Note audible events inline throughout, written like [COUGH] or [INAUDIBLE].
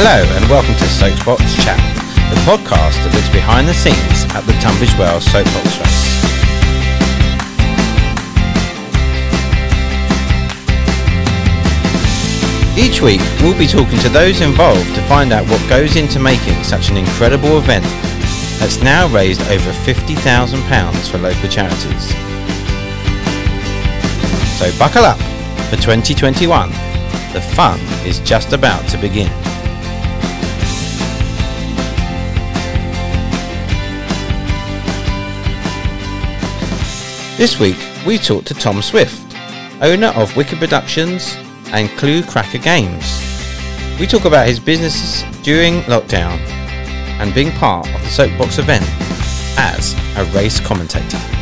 Hello and welcome to Soapbox Chat, the podcast that looks behind the scenes at the Tunbridge Wells Soapbox Race. Each week, we'll be talking to those involved to find out what goes into making such an incredible event that's now raised over £50,000 for local charities. So buckle up for 2021. The fun is just about to begin. This week, we talked to Tom Swift, owner of Wicked Productions and Clue Cracker Games. We talk about his businesses during lockdown and being part of the Soapbox event as a race commentator.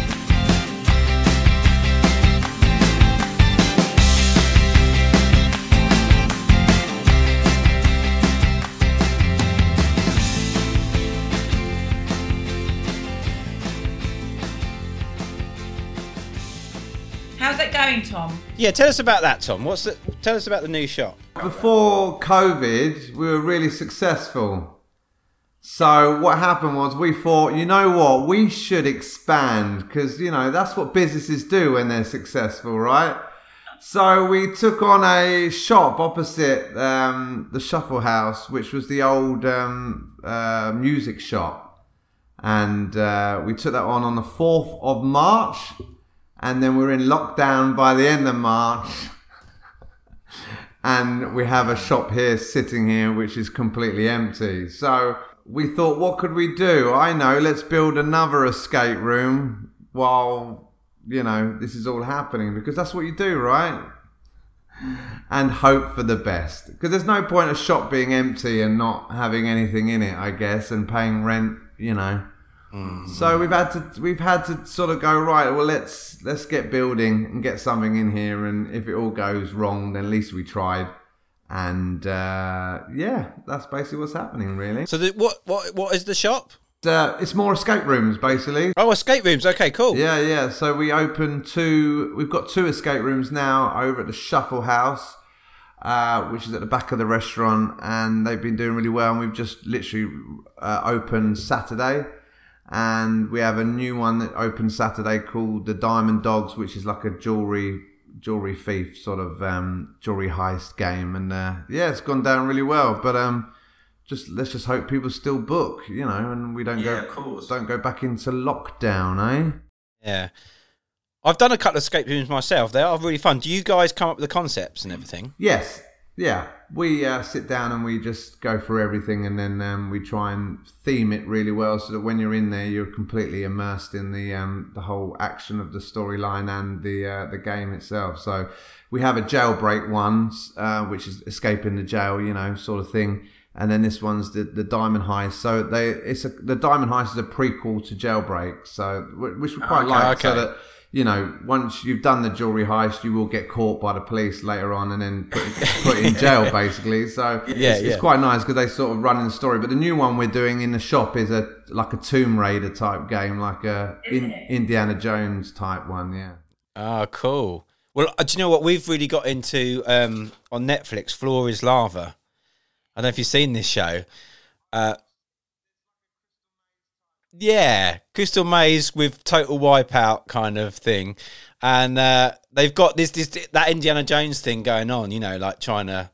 Going, Tom? Yeah, tell us about that, Tom. What's the, tell us about the new shop. Before COVID, we were really successful. So what happened was we thought, you know what, we should expand because you know that's what businesses do when they're successful, right? So we took on a shop opposite um, the Shuffle House, which was the old um, uh, music shop, and uh, we took that on on the fourth of March, and then we're in lockdown by the end of March and we have a shop here sitting here which is completely empty. So we thought, what could we do? I know, let's build another escape room while you know this is all happening because that's what you do, right? And hope for the best because there's no point a shop being empty and not having anything in it, I guess, and paying rent, you know. So we've had to we've had to sort of go right. Well, let's let's get building and get something in here, and if it all goes wrong, then at least we tried. And uh, yeah, that's basically what's happening, really. So the, what what what is the shop? Uh, it's more escape rooms, basically. Oh, escape rooms. Okay, cool. Yeah, yeah. So we opened two. We've got two escape rooms now over at the Shuffle House, uh, which is at the back of the restaurant, and they've been doing really well. And we've just literally uh, opened Saturday, and we have a new one that opens Saturday called the Diamond Dogs, which is like a jewelry jewelry thief sort of um, jewelry heist game. And uh, yeah, it's gone down really well. But um, just let's just hope people still book, you know, and we don't Yeah, go of course. don't go back into lockdown, eh? Yeah. I've done a couple of escape rooms myself. They are really fun. Do you guys come up with the concepts and everything? Yes, yeah. We uh, sit down and we just go through everything, and then um, we try and theme it really well, so that when you're in there, you're completely immersed in the um, the whole action of the storyline and the uh, the game itself. So we have a jailbreak one, uh, which is escaping the jail, you know, sort of thing. And then this one's the, the Diamond Heist. So they it's a, the Diamond Heist is a prequel to Jailbreak. So which we quite Okay, like. So okay. that you know, once you've done the jewelry heist, you will get caught by the police later on and then put, [LAUGHS] put in jail, basically. So Yeah, it's, it's quite nice because they sort of run in the story. But the new one we're doing in the shop is a like a Tomb Raider type game, like a in, Indiana Jones type one. Yeah. Ah, cool. Well, uh, do you know what we've really got into um, on Netflix? Floor is Lava. I don't know if you've seen this show. Uh, yeah, Crystal Maze with Total Wipeout kind of thing, and uh, they've got this this that Indiana Jones thing going on. You know, like trying to,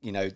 you know,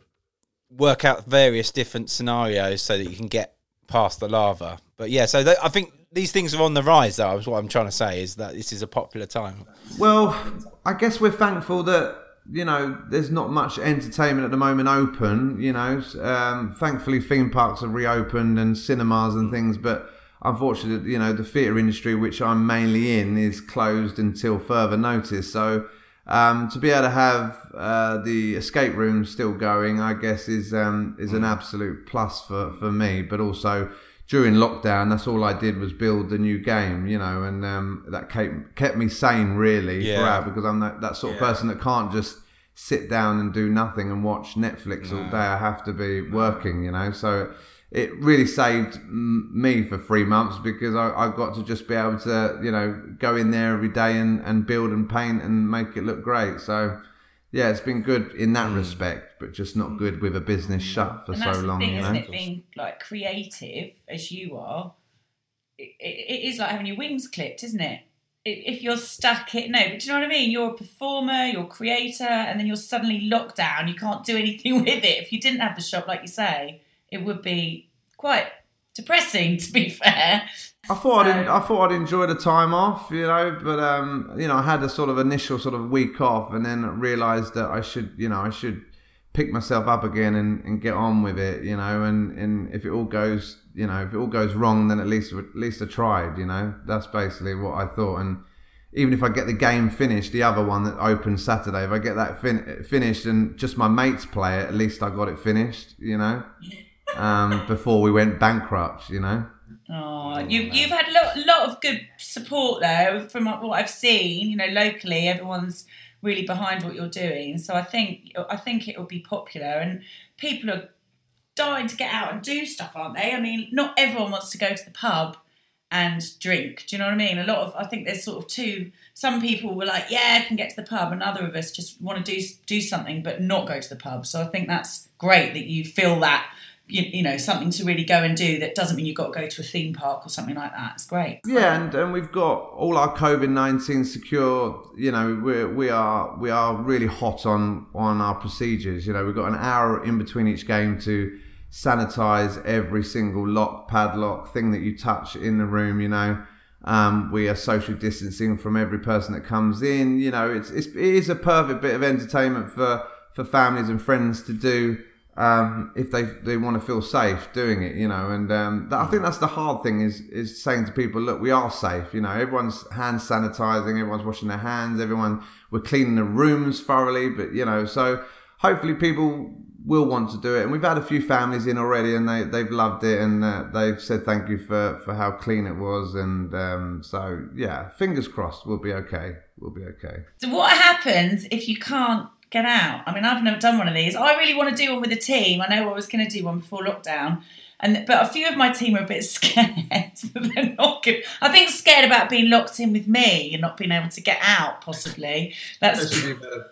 work out various different scenarios so that you can get past the lava. But yeah, so th- I think these things are on the rise. Though, what I'm trying to say is that this is a popular time. Well, I guess we're thankful that you know there's not much entertainment at the moment open. You know, um, thankfully theme parks have reopened and cinemas and things, but unfortunately, you know, the theatre industry, which I'm mainly in, is closed until further notice. So. Um, to be able to have uh, the escape room still going, I guess, is um, is an absolute plus for, for me. But also during lockdown, that's all I did was build the new game, you know, and um, that kept kept me sane really Yeah. throughout because I'm that, that sort of person that can't just sit down and do nothing and watch Netflix all day. I have to be working, you know. So it really saved mm, me for three months because I, I got to just be able to, you know, go in there every day and, and build and paint and make it look great. So yeah, it's been good in that respect, but just not good with a business shut for and so that's long. the thing, you isn't know. it? Being like creative as you are, it, it, it is like having your wings clipped, isn't it? If you're stuck it no, but do you know what I mean? You're a performer, you're a creator, and then you're suddenly locked down. You can't do anything [LAUGHS] with it. If you didn't have the shop, like you say, it would be quite depressing. [LAUGHS] To be fair, I thought I'd, So- I thought I'd enjoy the time off, you know, but um, you know, I had a sort of initial sort of week off, and then realised that I should, you know, I should pick myself up again and, and get on with it, you know, and, and if it all goes, you know, if it all goes wrong, then at least at least I tried, you know. That's basically what I thought, and even if I get the game finished, the other one that opens Saturday, if I get that fin- finished and just my mates play it, at least I got it finished, you know, [LAUGHS] um, before we went bankrupt, you know. Oh, you've, you've had a lot, lot of good support though from what I've seen. You know, locally, everyone's really behind what you're doing. So I think I think it will be popular, and people are dying to get out and do stuff, aren't they? I mean, not everyone wants to go to the pub and drink. Do you know what I mean? A lot of I think there's sort of two. Some people were like, "Yeah, I can get to the pub," and other of us just want to do do something but not go to the pub. So I think that's great that you feel that. You, you know something to really go and do that doesn't mean you've got to go to a theme park or something like that. It's great. Yeah, and, and we've got all our COVID nineteen secure. You know, we we are we are really hot on on our procedures. You know, we've got an hour in between each game to sanitize every single lock, padlock, thing that you touch in the room. You know, um, we are social distancing from every person that comes in. You know, it's, it's it is a perfect bit of entertainment for for families and friends to do um, if they they want to feel safe doing it, you know. And um, that, I think that's the hard thing is is saying to people, look, we are safe. You know, everyone's hand sanitizing, everyone's washing their hands, everyone we're cleaning the rooms thoroughly. But you know, so hopefully people will want to do it. And we've had a few families in already, and they they've loved it, and uh, they've said thank you for for how clean it was. And um, so yeah, fingers crossed, we'll be okay. We'll be okay. So what happens if you can't get out? I mean, I've never done one of these. I really want to do one with a team. I know I was going to do one before lockdown, and but a few of my team are a bit [LAUGHS] scared. They're not good. I think scared about being locked in with me and not being able to get out. Possibly that's. you've a,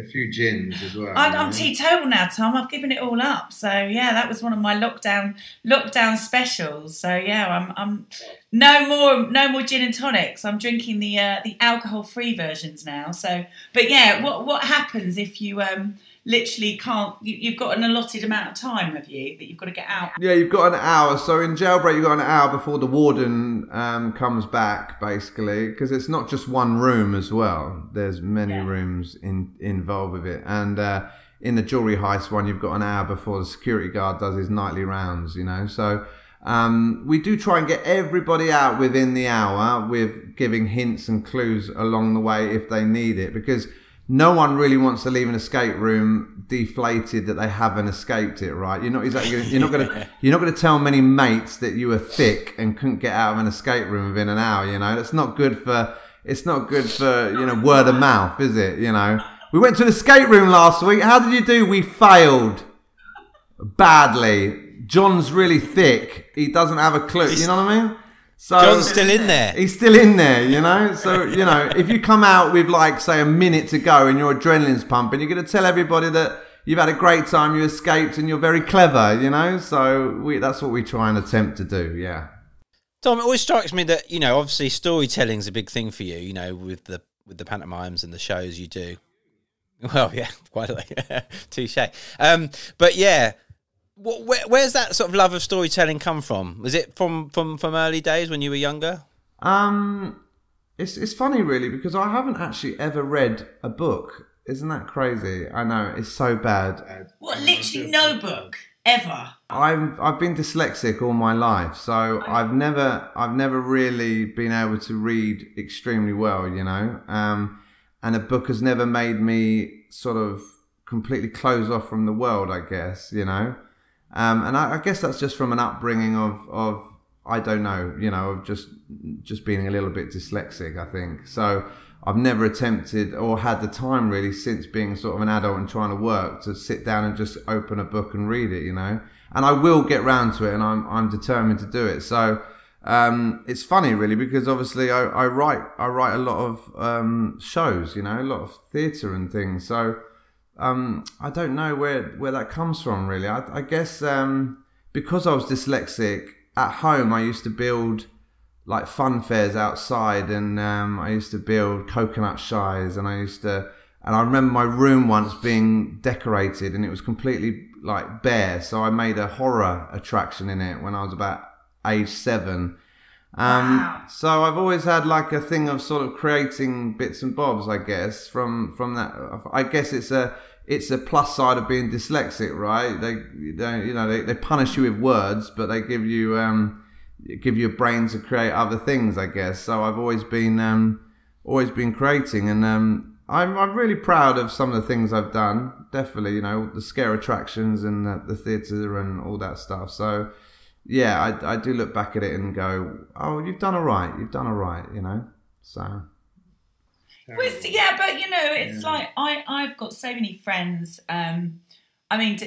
a few gins as well. I'm, I'm teetotal now, Tom. I've given it all up. So yeah, that was one of my lockdown lockdown specials. So yeah, I'm I'm no more no more gin and tonics. I'm drinking the uh, the alcohol free versions now. So, but yeah, what what happens if you um literally can't? You, you've got an allotted amount of time, have you? That you've got to get out. Yeah, you've got an hour. So in jailbreak, you've got an hour before the warden um, comes back, basically, because it's not just one room as well. There's many Yeah. rooms in, involved with it. And uh, in the jewelry heist one, you've got an hour before the security guard does his nightly rounds, you know. So um, we do try and get everybody out within the hour with giving hints and clues along the way if they need it, because no one really wants to leave an escape room deflated that they haven't escaped it. Right? You're not exactly. gonna- You're not going [LAUGHS] to. You're not going to tell many mates that you were thick and couldn't get out of an escape room within an hour. You know, that's not good for. It's not good for you know word of mouth, is it? You know, we went to an escape room last week. How did you do? We failed badly. John's really thick. He doesn't have a clue. You know what I mean? So John's still in there. He's still in there, you know. So you know, if you come out with like say a minute to go and your adrenaline's pumping, you're going to tell everybody that you've had a great time, you escaped, and you're very clever, you know. So we, that's what we try and attempt to do. Yeah. Tom, it always strikes me that you know, obviously, storytelling's a big thing for you. You know, with the with the pantomimes and the shows you do. Well, [LAUGHS] yeah, quite like [LAUGHS] touche. Um, but yeah, where, where's that sort of love of storytelling come from? Was it from from from early days when you were younger? Um, it's it's funny really because I haven't actually ever read a book. Isn't that crazy? I know it's so bad. What? Literally no book ever. I'm I've been dyslexic all my life, so I've never I've never really been able to read extremely well, you know. Um, and a book has never made me sort of completely close off from the world, I guess, you know. Um, and I, I guess that's just from an upbringing of of I don't know, you know, of just just being a little bit dyslexic. I think so. I've never attempted or had the time really since being sort of an adult and trying to work to sit down and just open a book and read it, you know. And I will get round to it, and I'm I'm determined to do it. So um, it's funny really because obviously I, I write I write a lot of um, shows, you know, a lot of theatre and things. So um, I don't know where where that comes from really. I, I guess um, because I was dyslexic at home, I used to build like fun fairs outside, and um, I used to build coconut shies, and I used to. And I remember my room once being decorated, and it was completely like bare. So I made a horror attraction in it when I was about age seven. Um, Wow. So I've always had like a thing of sort of creating bits and bobs, I guess. From from that, I guess it's a it's a plus side of being dyslexic, right? They they you know they, they punish you with words, but they give you um give you a brain to create other things, I guess. So I've always been um always been creating, and um I'm I'm really proud of some of the things I've done. Definitely, you know, the scare attractions and the, the theatre and all that stuff. So yeah, I, I do look back at it and go, oh, you've done all right. You've done all right, you know. So Well, yeah, but you know, it's like I I've got so many friends. Um, I mean,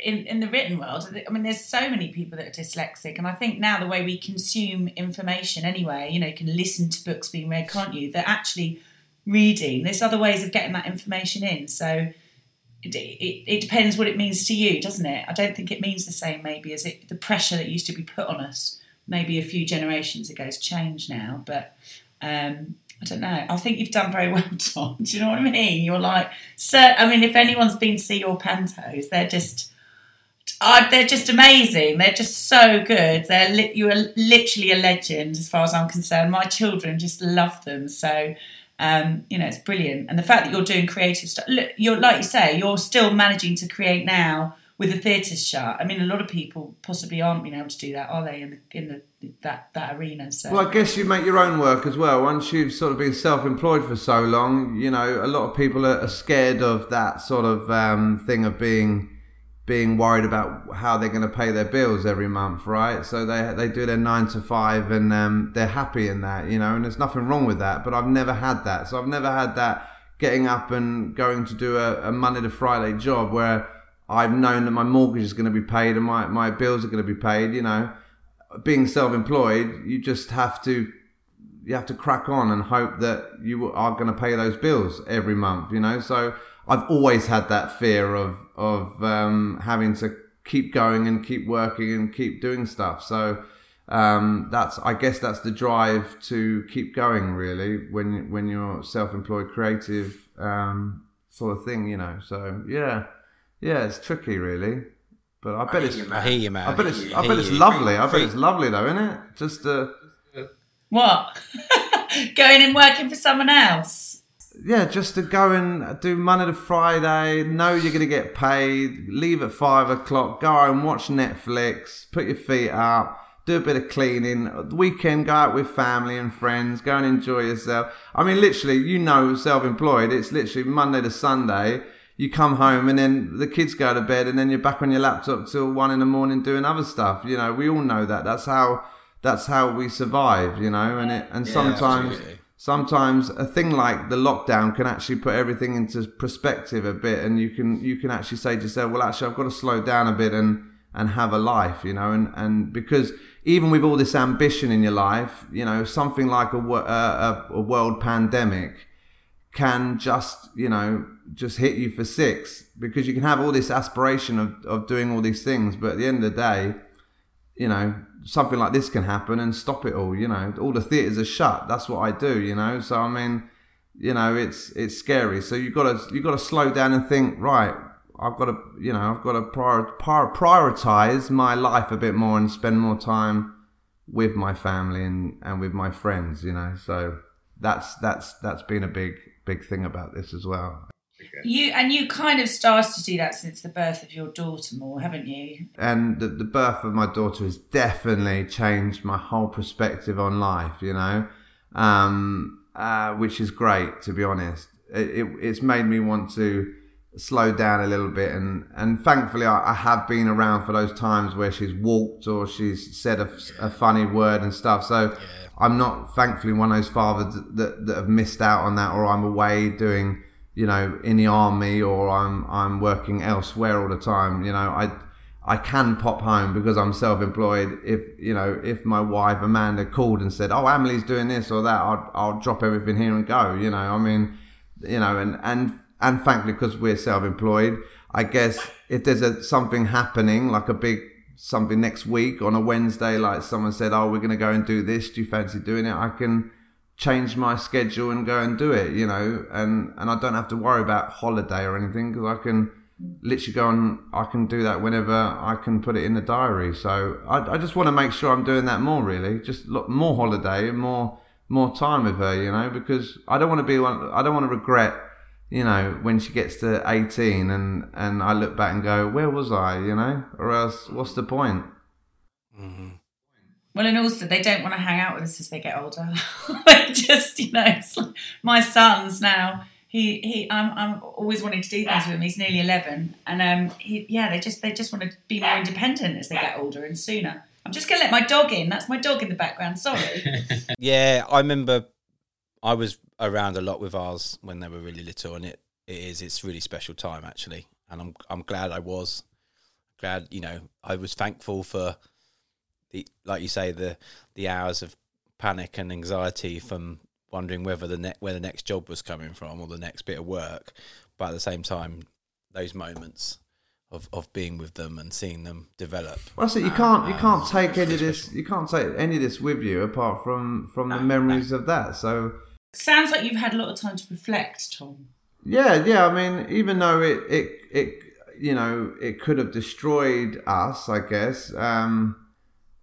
in in the written world. I mean, there's so many people that are dyslexic, and I think now the way we consume information, anyway, you know, you can listen to books being read, can't you? They're actually reading. There's other ways of getting that information in. So. It, it, it depends what it means to you, doesn't it? I don't think it means the same, maybe, as it the pressure that used to be put on us maybe a few generations ago has changed now. But um, I don't know. I think you've done very well, [LAUGHS] Tom. Do you know what I mean? You're like, so. I mean, if anyone's been to see your pantos, they're just, uh, they're just amazing. They're just so good. They're li- you are literally a legend as far as I'm concerned. My children just love them. So. Um, you know, it's brilliant, and the fact that you're doing creative stuff. Look, you're like you say, you're still managing to create now with the theatres shut. I mean, a lot of people possibly aren't being able to do that, are they? In the in the that that arena. So Well, I guess you make your own work as well. Once you've sort of been self-employed for so long, you know, a lot of people are, are scared of that sort of um, thing of being being worried about how they're going to pay their bills every month, right? So they they do their nine to five, and um, they're happy in that, you know. And there's nothing wrong with that. But I've never had that. So I've never had that getting up and going to do a, a Monday to Friday job where I've known that my mortgage is going to be paid and my, my bills are going to be paid, you know being self-employed, you just have to you have to crack on and hope that you are going to pay those bills every month. You know, so I've always had that fear of of um, having to keep going and keep working and keep doing stuff. So um, that's I guess that's the drive to keep going really when when you're self-employed creative um, sort of thing. You know, so yeah, yeah, it's tricky really. But I bet hear it's you, I hear you, man. I bet it's I hear bet it's you. lovely. I bet it's lovely though, isn't it? Just uh, What? [LAUGHS] Going and working for someone else? yeah, just to go and do Monday to Friday, know you're gonna get paid, leave at five o'clock, go home, watch Netflix, put your feet up, do a bit of cleaning. Weekend, go out with family and friends, go and enjoy yourself. I mean, literally, you know, self-employed. It's literally Monday to Sunday. You come home and then the kids go to bed, and then you're back on your laptop till one in the morning doing other stuff. You know, we all know that. That's how that's how we survive. You know, and it and sometimes absolutely. sometimes a thing like the lockdown can actually put everything into perspective a bit and you can you can actually say to yourself well actually i've got to slow down a bit and and have a life you know and and because even with all this ambition in your life you know something like a, uh, a, a world pandemic can just you know just hit you for six because you can have all this aspiration of, of doing all these things but at the end of the day you know, something like this can happen and stop it all. You know, all the theaters are shut. That's what I do. You know, so I mean, you know, it's it's scary. So you got to you got to slow down and think. Right, I've got to you know I've got to prior, prior, prioritize my life a bit more and spend more time with my family and and with my friends. You know, so that's that's that's been a big big thing about this as well. You and you kind of started to do that since the birth of your daughter, more, haven't you? and the, the birth of my daughter has definitely changed my whole perspective on life you know um, uh, which is great to be honest it, it, it's made me want to slow down a little bit and and thankfully I, I have been around for those times where she's walked or she's said a, a funny word and stuff so I'm not thankfully one of those fathers that, that have missed out on that or I'm away doing you know in the army or I'm I'm working elsewhere all the time you know I I can pop home because I'm self-employed. If you know, if my wife Amanda called and said, "Oh, Emily's doing this or that," I'll, I'll drop everything here and go. You know, I mean, you know, and and and thankfully because we're self-employed, I guess if there's a something happening like a big something next week on a Wednesday, like someone said, "Oh, we're going to go and do this. Do you fancy doing it?" I can change my schedule and go and do it, you know, and and I don't have to worry about holiday or anything because I can literally go and I can do that whenever I can put it in the diary. So I, I just want to make sure I'm doing that more, really, just look, more holiday more more time with her, you know, because I don't want to be one. I don't want to regret. You know, when she gets to 18 and, and I look back and go, where was I, you know? Or else, what's the point? Mm-hmm. Well, and also they don't want to hang out with us as they get older. [LAUGHS] they just, you know, like my son's now. He, he, I'm, I'm always wanting to do things with him. He's nearly eleven, and um, he, yeah, they just, they just want to be more independent as they get older and sooner. I'm just gonna let my dog in. That's my dog in the background. Sorry. [LAUGHS] yeah, I remember I was around a lot with ours when they were really little, and it, it is it's really special time actually, and I'm I'm glad I was. Glad you know I was thankful for the like you say the the hours of panic and anxiety from wondering whether the ne- where the next job was coming from or the next bit of work, but at the same time those moments of, of being with them and seeing them develop. Well, so you can't you ah, can't take any of this you can't take any of this with you apart from from the memories of that. So sounds like you've had a lot of time to reflect, Tom. Yeah, yeah. I mean, even though it it it you know it could have destroyed us, I guess. Um,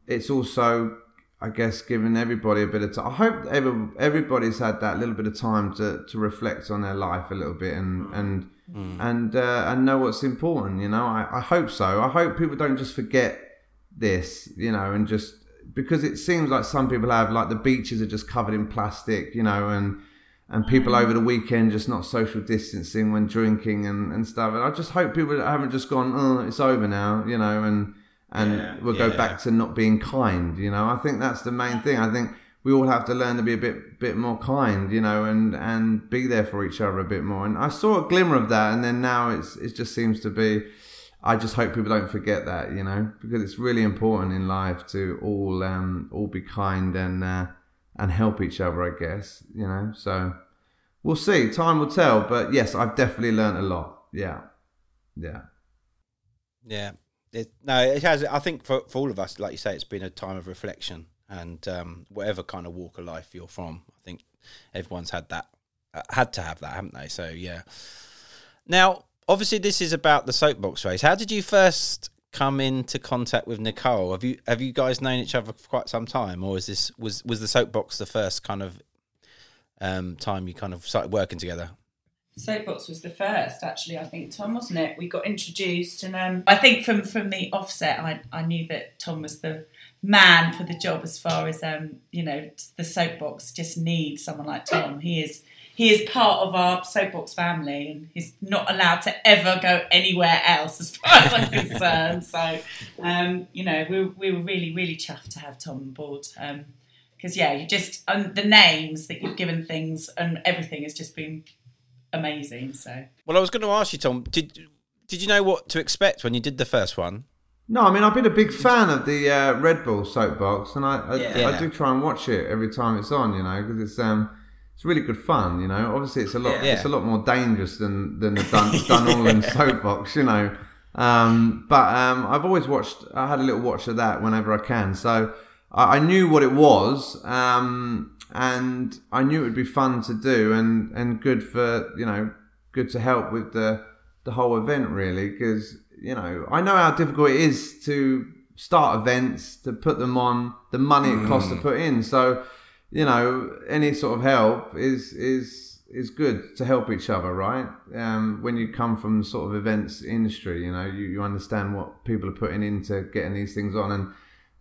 it's also, I guess, given everybody a bit of time. I hope every, everybody's had that little bit of time to, to reflect on their life a little bit and and mm. and uh, and know what's important. You know, I, I hope so. I hope people don't just forget this. You know, and just because it seems like some people have like the beaches are just covered in plastic. You know, and and people over the weekend just not social distancing when drinking and, and stuff. And I just hope people haven't just gone, oh, it's over now, you know, and and yeah, we'll go back to not being kind. You know, I think that's the main thing. I think we all have to learn to be a bit bit more kind, you know, and and be there for each other a bit more. And I saw a glimmer of that, and then now it's it just seems to be. I just hope people don't forget that, you know, because it's really important in life to all um all be kind and uh, and help each other. I guess you know. So we'll see. Time will tell. But yes, I've definitely learned a lot. Yeah, yeah, yeah. It, no, it has. I think for for all of us, like you say, it's been a time of reflection, and um, whatever kind of walk of life you're from, I think everyone's had that, uh, had to have that, haven't they? So yeah. Now, obviously, this is about the soapbox race. How did you first come into contact with Nicole? Have you have you guys known each other for quite some time, or is this was was the soapbox the first kind of um, time you kind of started working together? Soapbox was the first, actually. I think Tom wasn't it? We got introduced, and um, I think from from the offset, I I knew that Tom was the man for the job as far as um you know the soapbox just needs someone like Tom. He is he is part of our soapbox family, and he's not allowed to ever go anywhere else as far as I'm concerned. So, um, you know, we we were really really chuffed to have Tom on board. Um, because yeah, you just um, the names that you've given things and everything has just been amazing. So, well, I was going to ask you, Tom, did did you know what to expect when you did the first one? No, I mean I've been a big fan of the uh, Red Bull soapbox, and I I, yeah. I, do try and watch it every time it's on. You know, because it's um it's really good fun. You know, obviously it's a lot yeah. it's a lot more dangerous than than the Dun- [LAUGHS] Dunorlan soapbox. You know, um, but um, I've always watched. I had a little watch of that whenever I can. So I, I knew what it was. Um, and I knew it would be fun to do and and good for you know good to help with the the whole event really because you know I know how difficult it is to start events to put them on the money it costs mm. to put in so you know any sort of help is is is good to help each other right um, when you come from the sort of events industry you know you, you understand what people are putting into getting these things on and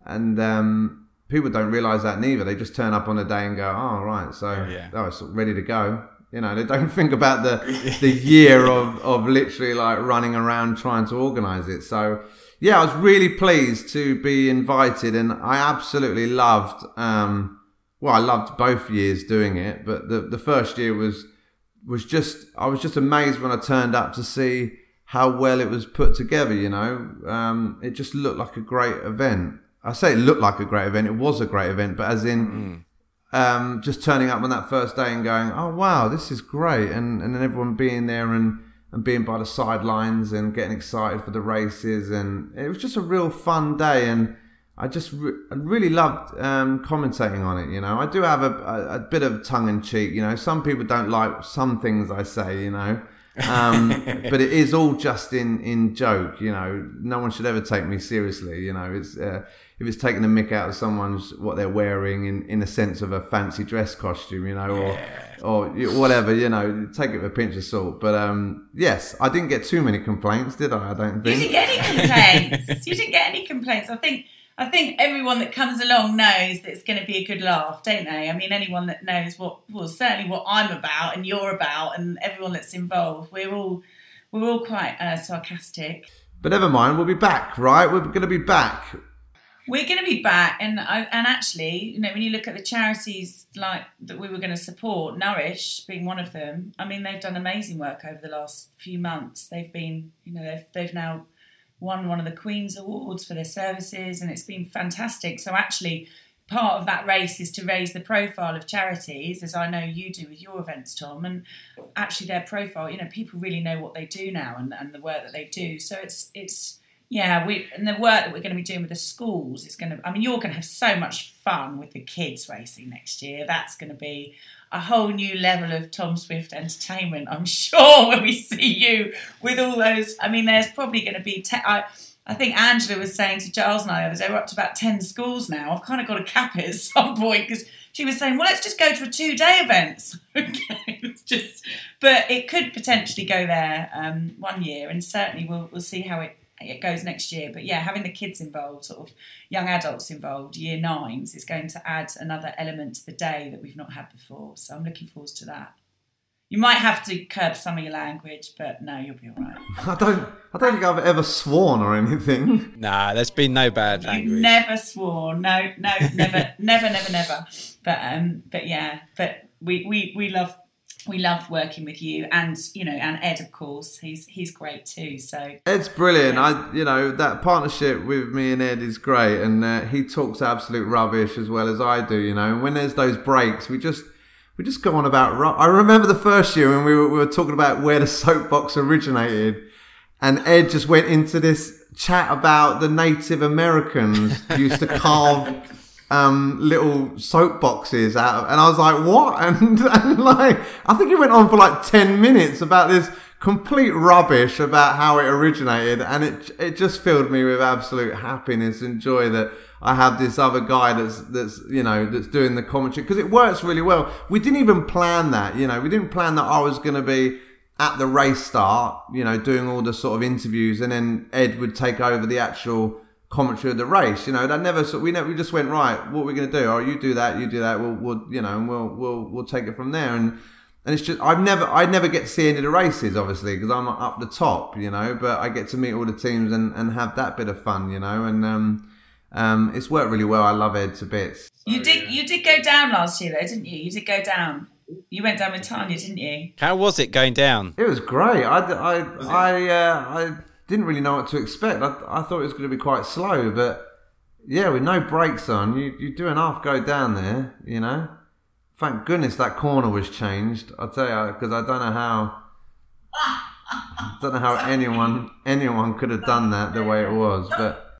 and um, people don't realize that neither. They just turn up on a day and go, "Oh, right, so yeah. oh, it's ready to go." You know, they don't [LAUGHS] think about the the year of of literally like running around trying to organize it. So, yeah, I was really pleased to be invited, and I absolutely loved. Um, well, I loved both years doing it, but the the first year was was just I was just amazed when I turned up to see how well it was put together. You know, um, it just looked like a great event. I say it looked like a great event. It was a great event, but as in, um, just turning up on that first day and going, oh wow, this is great, and and then everyone being there and and being by the sidelines and getting excited for the races, and it was just a real fun day, and I just re- I really loved um, commentating on it. You know, I do have a, a, a bit of tongue in cheek. You know, some people don't like some things I say. You know. um, [LAUGHS] but it is all just in in joke, you know. No one should ever take me seriously, you know. It's uh, if it's taking the mick out of someone's what they're wearing in, in a sense of a fancy dress costume, you know, or yeah. or whatever, you know, take it with a pinch of salt. But um, yes, I didn't get too many complaints, did I? I don't think you didn't get any complaints. you didn't get any complaints. I think I think everyone that comes along knows that it's going to be a good laugh, don't they? I mean, anyone that knows what well certainly what I'm about and you're about, and everyone that's involved, we're all we're all quite uh, sarcastic. But never mind, we'll be back, right? We're going to be back we're going to be back, and and actually, you know, when you look at the charities like that we were going to support, Nourish being one of them. I mean, they've done amazing work over the last few months. They've been, you know, they've they've now won one of the Queen's Awards for their services, and it's been fantastic. So actually, part of that race is to raise the profile of charities, as I know you do with your events, Tom. And actually, their profile, you know, people really know what they do now and, and the work that they do. So it's it's yeah, we and the work that we're going to be doing with the schools is going to. I mean, you're going to have so much fun with the kids racing next year. That's going to be a whole new level of Tom Swift entertainment. I'm [LAUGHS] sure when we see you with all those. I mean, there's probably going to be. Te- I, I think Angela was saying to Giles and I the other day, we're up to about 10 schools now. I've kind of got to cap it at [LAUGHS] some point because she was saying, well, let's just go to a two day event. [LAUGHS] okay, just, but it could potentially go there um, one year and certainly we'll, we'll see how it it goes next year. But yeah, having the kids involved, sort of young adults involved, year nines, is going to add another element to the day that we've not had before. So I'm looking forward to that. You might have to curb some of your language, but no, you'll be all right. [LAUGHS] I don't. I don't think I've ever sworn or anything. [LAUGHS] Nah, there's been no bad language. You never swore. No, no, never, [LAUGHS] never, never, never. But um, but yeah, but we we we love we love working with you and you know and ed of course. He's he's great too so. Ed's brilliant. I you know that partnership with me and ed is great and uh, he talks absolute rubbish as well as i do you know. And when there's those breaks we just we just go on about ru- i remember the first year when we were, we were talking about where the soapbox originated and ed just went into this chat about the native americans used to carve [LAUGHS] um, little soapboxes out of, and I was like, what? [LAUGHS] And, and like, I think it went on for like 10 minutes about this complete rubbish about how it originated. And it, it just filled me with absolute happiness and joy that I have this other guy that's, that's, you know, that's doing the commentary because it works really well. We didn't even plan that, you know, we didn't plan that I was going to be at the race start, you know, doing all the sort of interviews and then Ed would take over the actual commentary of the race. You know, that never. So we never. We just went right. What are we going to do? Oh, you do that. You do that. We'll, we'll, you know, and we'll, we'll, we'll take it from there. And and it's just I've never I never get to see any of the races, obviously, because I'm up the top. You know, but I get to meet all the teams and and have that bit of fun. You know, and um. Um, it's worked really well. I love Ed to bits. You did. Yeah. You did go down last year, though, didn't you? You did go down. You went down with Tanya, didn't you? How was it going down? It was great. I, I, I, uh, I didn't really know what to expect. I, I thought it was going to be quite slow, but yeah, with no brakes on, you, you do an half go down there, you know. Thank goodness that corner was changed. I'll tell you, because I don't know how. I don't know how anyone anyone could have done that the way it was, but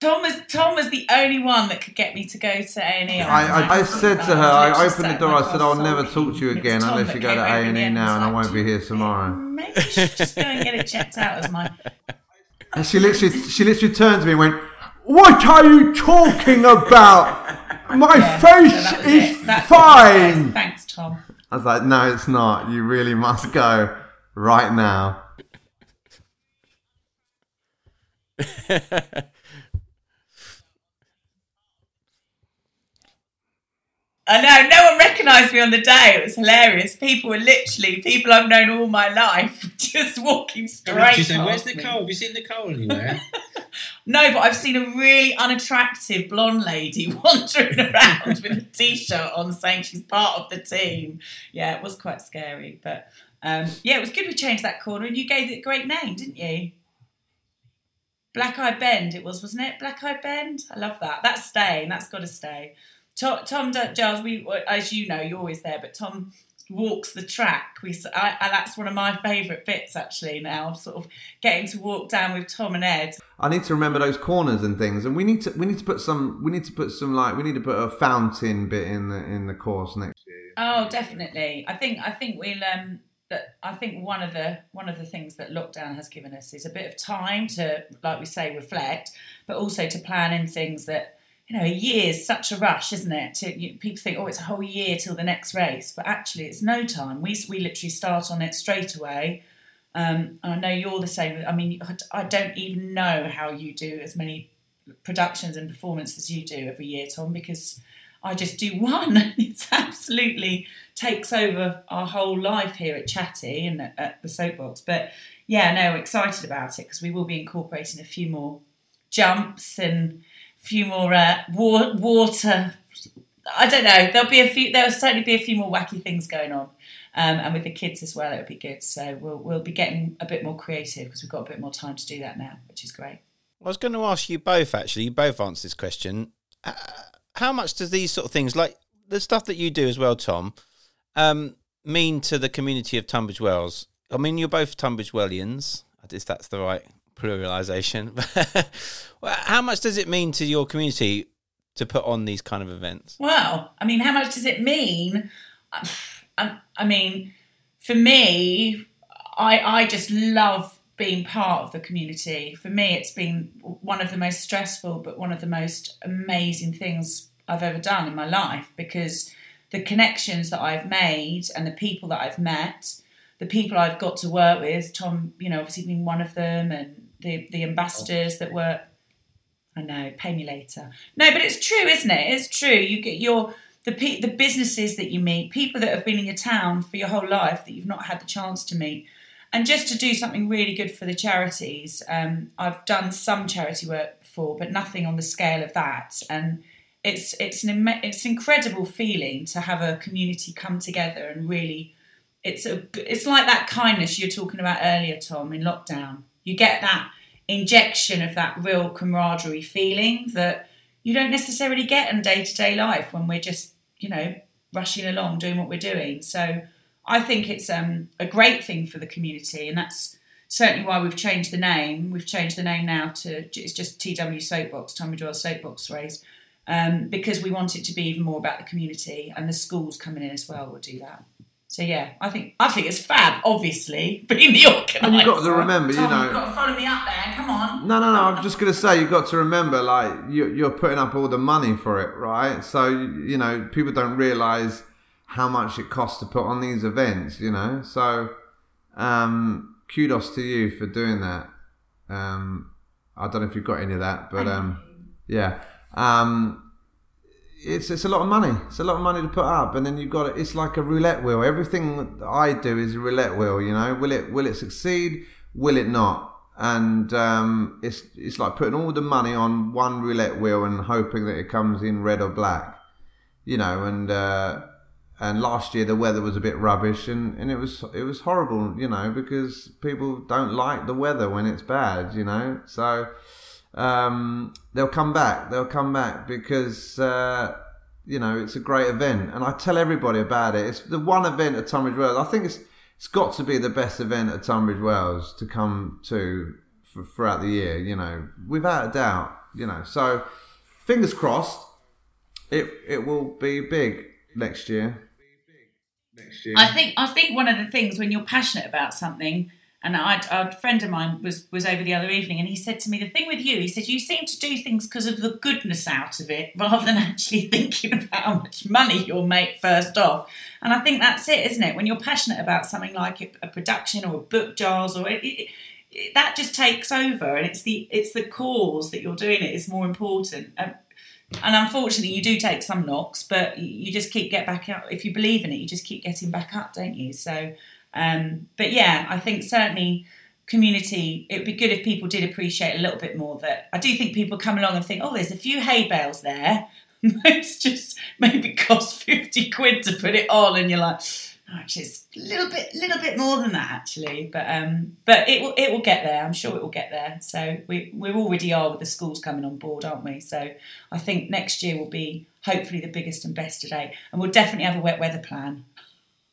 Tom was Tom was the only one that could get me to go to A and E. I, I, said to her, I opened the door. I said, "I'll never talk to you again unless you go to A and E now, and I won't be here tomorrow." Maybe you should just go and get it checked out as my. And she literally, she literally turned to me and went, "What are you talking about? My yeah, face so is fine." Thanks, Tom. I was like, "No, it's not. You really must go right now." [LAUGHS] I know no one recognised me on the day. It was hilarious. People were literally people I've known all my life, [LAUGHS] just walking straight. She's saying, "Where's Nicole? Have you seen Nicole anywhere?" [LAUGHS] no, but I've seen a really unattractive blonde lady [LAUGHS] wandering around with a t-shirt on, saying she's part of the team. Yeah, it was quite scary, but Um, yeah, it was good we changed that corner, and you gave it a great name, didn't you? Black Eye Bend, it was, wasn't it? Black Eye Bend. I love that. That's staying. That's got to stay. Tom, Tom Giles, we, as you know, you're always there, but Tom walks the track. We, I, and that's one of my favourite bits actually. Now, sort of getting to walk down with Tom and Ed. I need to remember those corners and things, and we need to we need to put some we need to put some like we need to put a fountain bit in the in the course next year. Oh, definitely. I think I think we'll um that I think one of the one of the things that lockdown has given us is a bit of time to, like we say, reflect, but also to plan in things that you know a year is such a rush, isn't it? To you, people think, oh, it's a whole year till the next race, but actually, it's no time. We we literally start on it straight away. Um, I know you're the same. I mean, I don't even know how you do as many productions and performances as you do every year, Tom, because I just do [LAUGHS] one. It's absolutely takes over our whole life here at Chatty and at, at the Soapbox. But yeah, no, excited about it because we will be incorporating a few more jumps and few more uh, wa- water. I don't know. There'll be a few. There'll certainly be a few more wacky things going on, um, and with the kids as well, it'll be good. So we'll we'll be getting a bit more creative because we've got a bit more time to do that now, which is great. I was going to ask you both. Actually, you both answered this question. Uh, how much does these sort of things, like the stuff that you do as well, Tom, um, mean to the community of Tunbridge Wells? I mean, you're both Tunbridge Wellians, if that's the right pluralisation. [LAUGHS] how much does it mean to your community to put on these kind of events? Well, I mean, how much does it mean? I, I mean, for me, I I just love being part of the community. For me, it's been one of the most stressful, but one of the most amazing things I've ever done in my life because the connections that I've made and the people that I've met, the people I've got to work with, Tom, you know, obviously being one of them, and the the ambassadors that were. I know, pay me later. No, but it's true, isn't it? It's true. You get your the the businesses that you meet, people that have been in your town for your whole life that you've not had the chance to meet and just to do something really good for the charities. Um, I've done some charity work before, but nothing on the scale of that. And it's it's an it's an incredible feeling to have a community come together and really. It's a it's like that kindness you're talking about earlier, Tom, in lockdown. You get that injection of that real camaraderie feeling that you don't necessarily get in day to day life when we're just you know rushing along doing what we're doing. So I think it's um, a great thing for the community, and that's certainly why we've changed the name. We've changed the name now to it's just TW Soapbox, Tommy Doyle Soapbox Race, um, because we want it to be even more about the community, and the schools coming in as well will do that. So yeah, I think I think it's fab. Obviously, [LAUGHS] being the organizer. And you've got to remember, Tom, you know, you've got to follow me up there. Come on. No, no, no. I'm just going to say you've got to remember, like you, you're putting up all the money for it, right? So you know, people don't realise how much it costs to put on these events, you know. So um, kudos to you for doing that. Um, I don't know if you've got any of that, but um, yeah, um, it's it's a lot of money. It's a lot of money to put up, and then you've got it. It's like a roulette wheel. Everything I do is a roulette wheel. You know, will it will it succeed? Will it not? And um, it's it's like putting all the money on one roulette wheel and hoping that it comes in red or black. You know, and uh, and last year the weather was a bit rubbish and, and it was it was horrible you know because people don't like the weather when it's bad you know so um, they'll come back. They'll come back because uh, you know it's a great event. And I tell everybody about it. It's the one event at Tunbridge Wells. I think it's it's got to be the best event at Tunbridge Wells to come to for, throughout the year you know without a doubt you know. So fingers crossed it it will be big next year. Next year? I think I think one of the things when you're passionate about something, and a friend of mine was was over the other evening, and he said to me, "The thing with you," he said, "you seem to do things because of the goodness out of it, rather than actually [LAUGHS] thinking about how much money you'll make first off." And I think that's it, isn't it? When you're passionate about something like a, production or a book, jars, or it, it, it, that just takes over, and it's the it's the cause that you're doing it is more important. And, and unfortunately, you do take some knocks, but you just keep get back up. If you believe in it, you just keep getting back up, don't you? So, um, but yeah, I think certainly community. It would be good if people did appreciate a little bit more that. I do think people come along and think, oh, there's a few hay bales there. [LAUGHS] it's just maybe cost fifty quid to put it on, and you're like, Actually, it's a little bit, little bit more than that actually, but um, but it will, it will get there. I'm sure it will get there. So we we already are with the schools coming on board, aren't we? So I think next year will be hopefully the biggest and best today, and we'll definitely have a wet weather plan.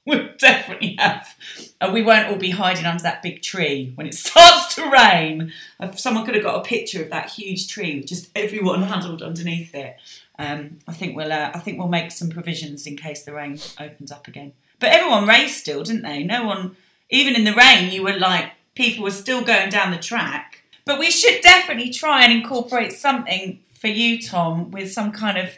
[LAUGHS] We'll definitely have, and we won't all be hiding under that big tree when it [LAUGHS] starts to rain. If someone could have got a picture of that huge tree with just everyone [LAUGHS] huddled underneath it. Um, I think we'll, uh, I think we'll make some provisions in case the rain opens up again. But everyone raced still, didn't they? No one, even in the rain, you were like people were still going down the track. But we should definitely try and incorporate something for you, Tom, with some kind of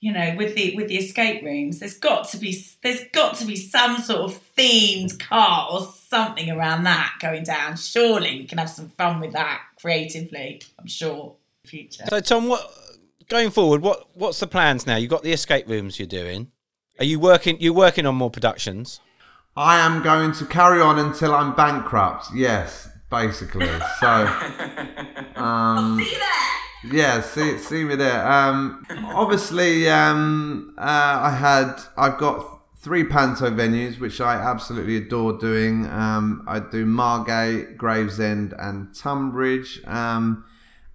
you know, with the with the escape rooms, there's got to be there's got to be some sort of themed car or something around that going down. Surely we can have some fun with that creatively. I'm sure. Future. So Tom, what going forward? What what's the plans now? You've got the escape rooms you're doing. Are you working? You're working on more productions. I am going to carry on until I'm bankrupt. Yes, basically. So, [LAUGHS] um, See that. Yeah, see, see me there. Um, obviously, um, uh, I had, I've got three panto venues which I absolutely adore doing. Um, I do Margate, Gravesend, and Tunbridge. Um,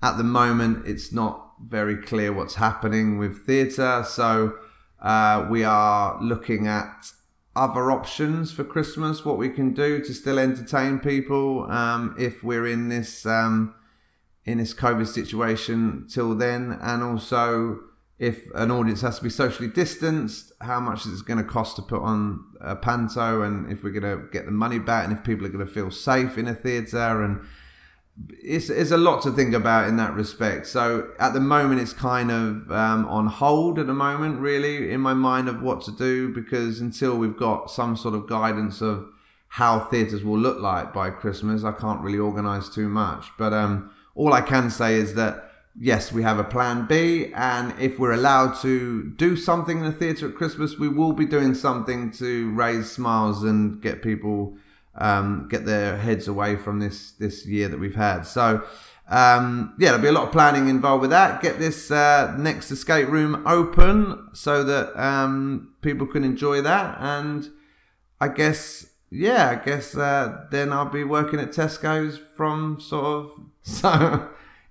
at the moment, it's not very clear what's happening with theatre, so uh, we are looking at other options for Christmas, what we can do to still entertain people um, if we're in this um, in this COVID situation till then, and also if an audience has to be socially distanced, how much is it going to cost to put on a panto, and if we're going to get the money back, and if people are going to feel safe in a theatre, and it's, it's a lot to think about in that respect. So at the moment, it's kind of um, on hold at the moment, really, in my mind of what to do, because until we've got some sort of guidance of how theatres will look like by Christmas, I can't really organise too much. But um, all I can say is that yes, we have a plan B, and if we're allowed to do something in the theatre at Christmas, we will be doing something to raise smiles and get people um, get their heads away from this this year that we've had. So. Um, yeah, there'll be a lot of planning involved with that. Get this uh, next escape room open so that um, people can enjoy that. And I guess, yeah, I guess uh, then I'll be working at Tesco's from sort of so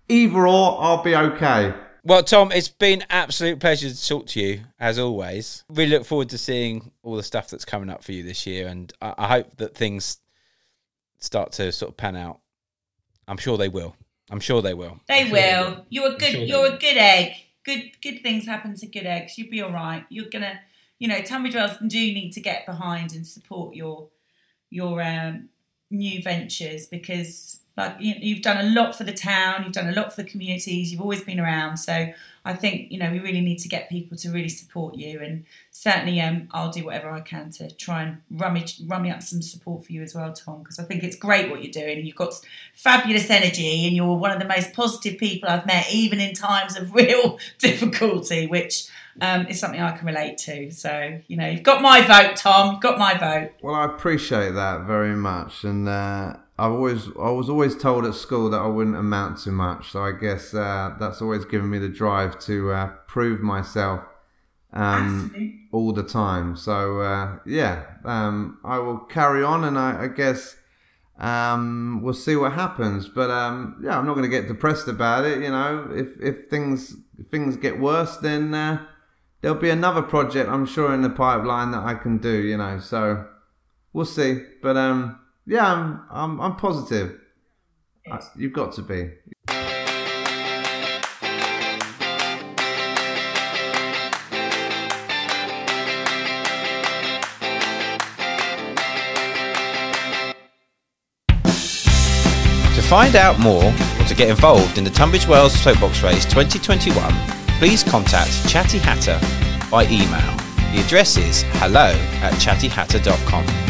either or, I'll be okay. Well, Tom, it's been absolute pleasure to talk to you as always. We look forward to seeing all the stuff that's coming up for you this year, and I, I hope that things start to sort of pan out. I'm sure they will. I'm sure they will. They sure will. You're a good. sure you're a good egg. Good. Good things happen to good eggs. You'll be all right. You're gonna. You know, Tunbridge Wells do need to get behind and support your your um, new ventures because like you, you've done a lot for the town. You've done a lot for the communities. You've always been around. So I think you know we really need to get people to really support you. And certainly, um, I'll do whatever I can to try and rummage rummy up some support for you as well, Tom. Because I think it's great what you're doing. You've got fabulous energy, and you're one of the most positive people I've met, even in times of [LAUGHS] real difficulty, which um, is something I can relate to. So you know, you've got my vote, Tom. You've got my vote. Well, I appreciate that very much, and uh, I've always I was always told at school that I wouldn't amount to much. So I guess uh, that's always given me the drive to uh, prove myself um, all the time. So uh, yeah, um, I will carry on, and I, I guess um, we'll see what happens. But um, yeah, I'm not going to get depressed about it. You know, if if things if things get worse, then uh, there'll be another project I'm sure in the pipeline that I can do. You know, so we'll see. But um, yeah, I'm I'm, I'm positive. Uh, You've got to be. To find out more or to get involved in the Tunbridge Wells Soapbox Race 2021, please contact Chatty Hatter by email. The address is hello at chattyhatter.com.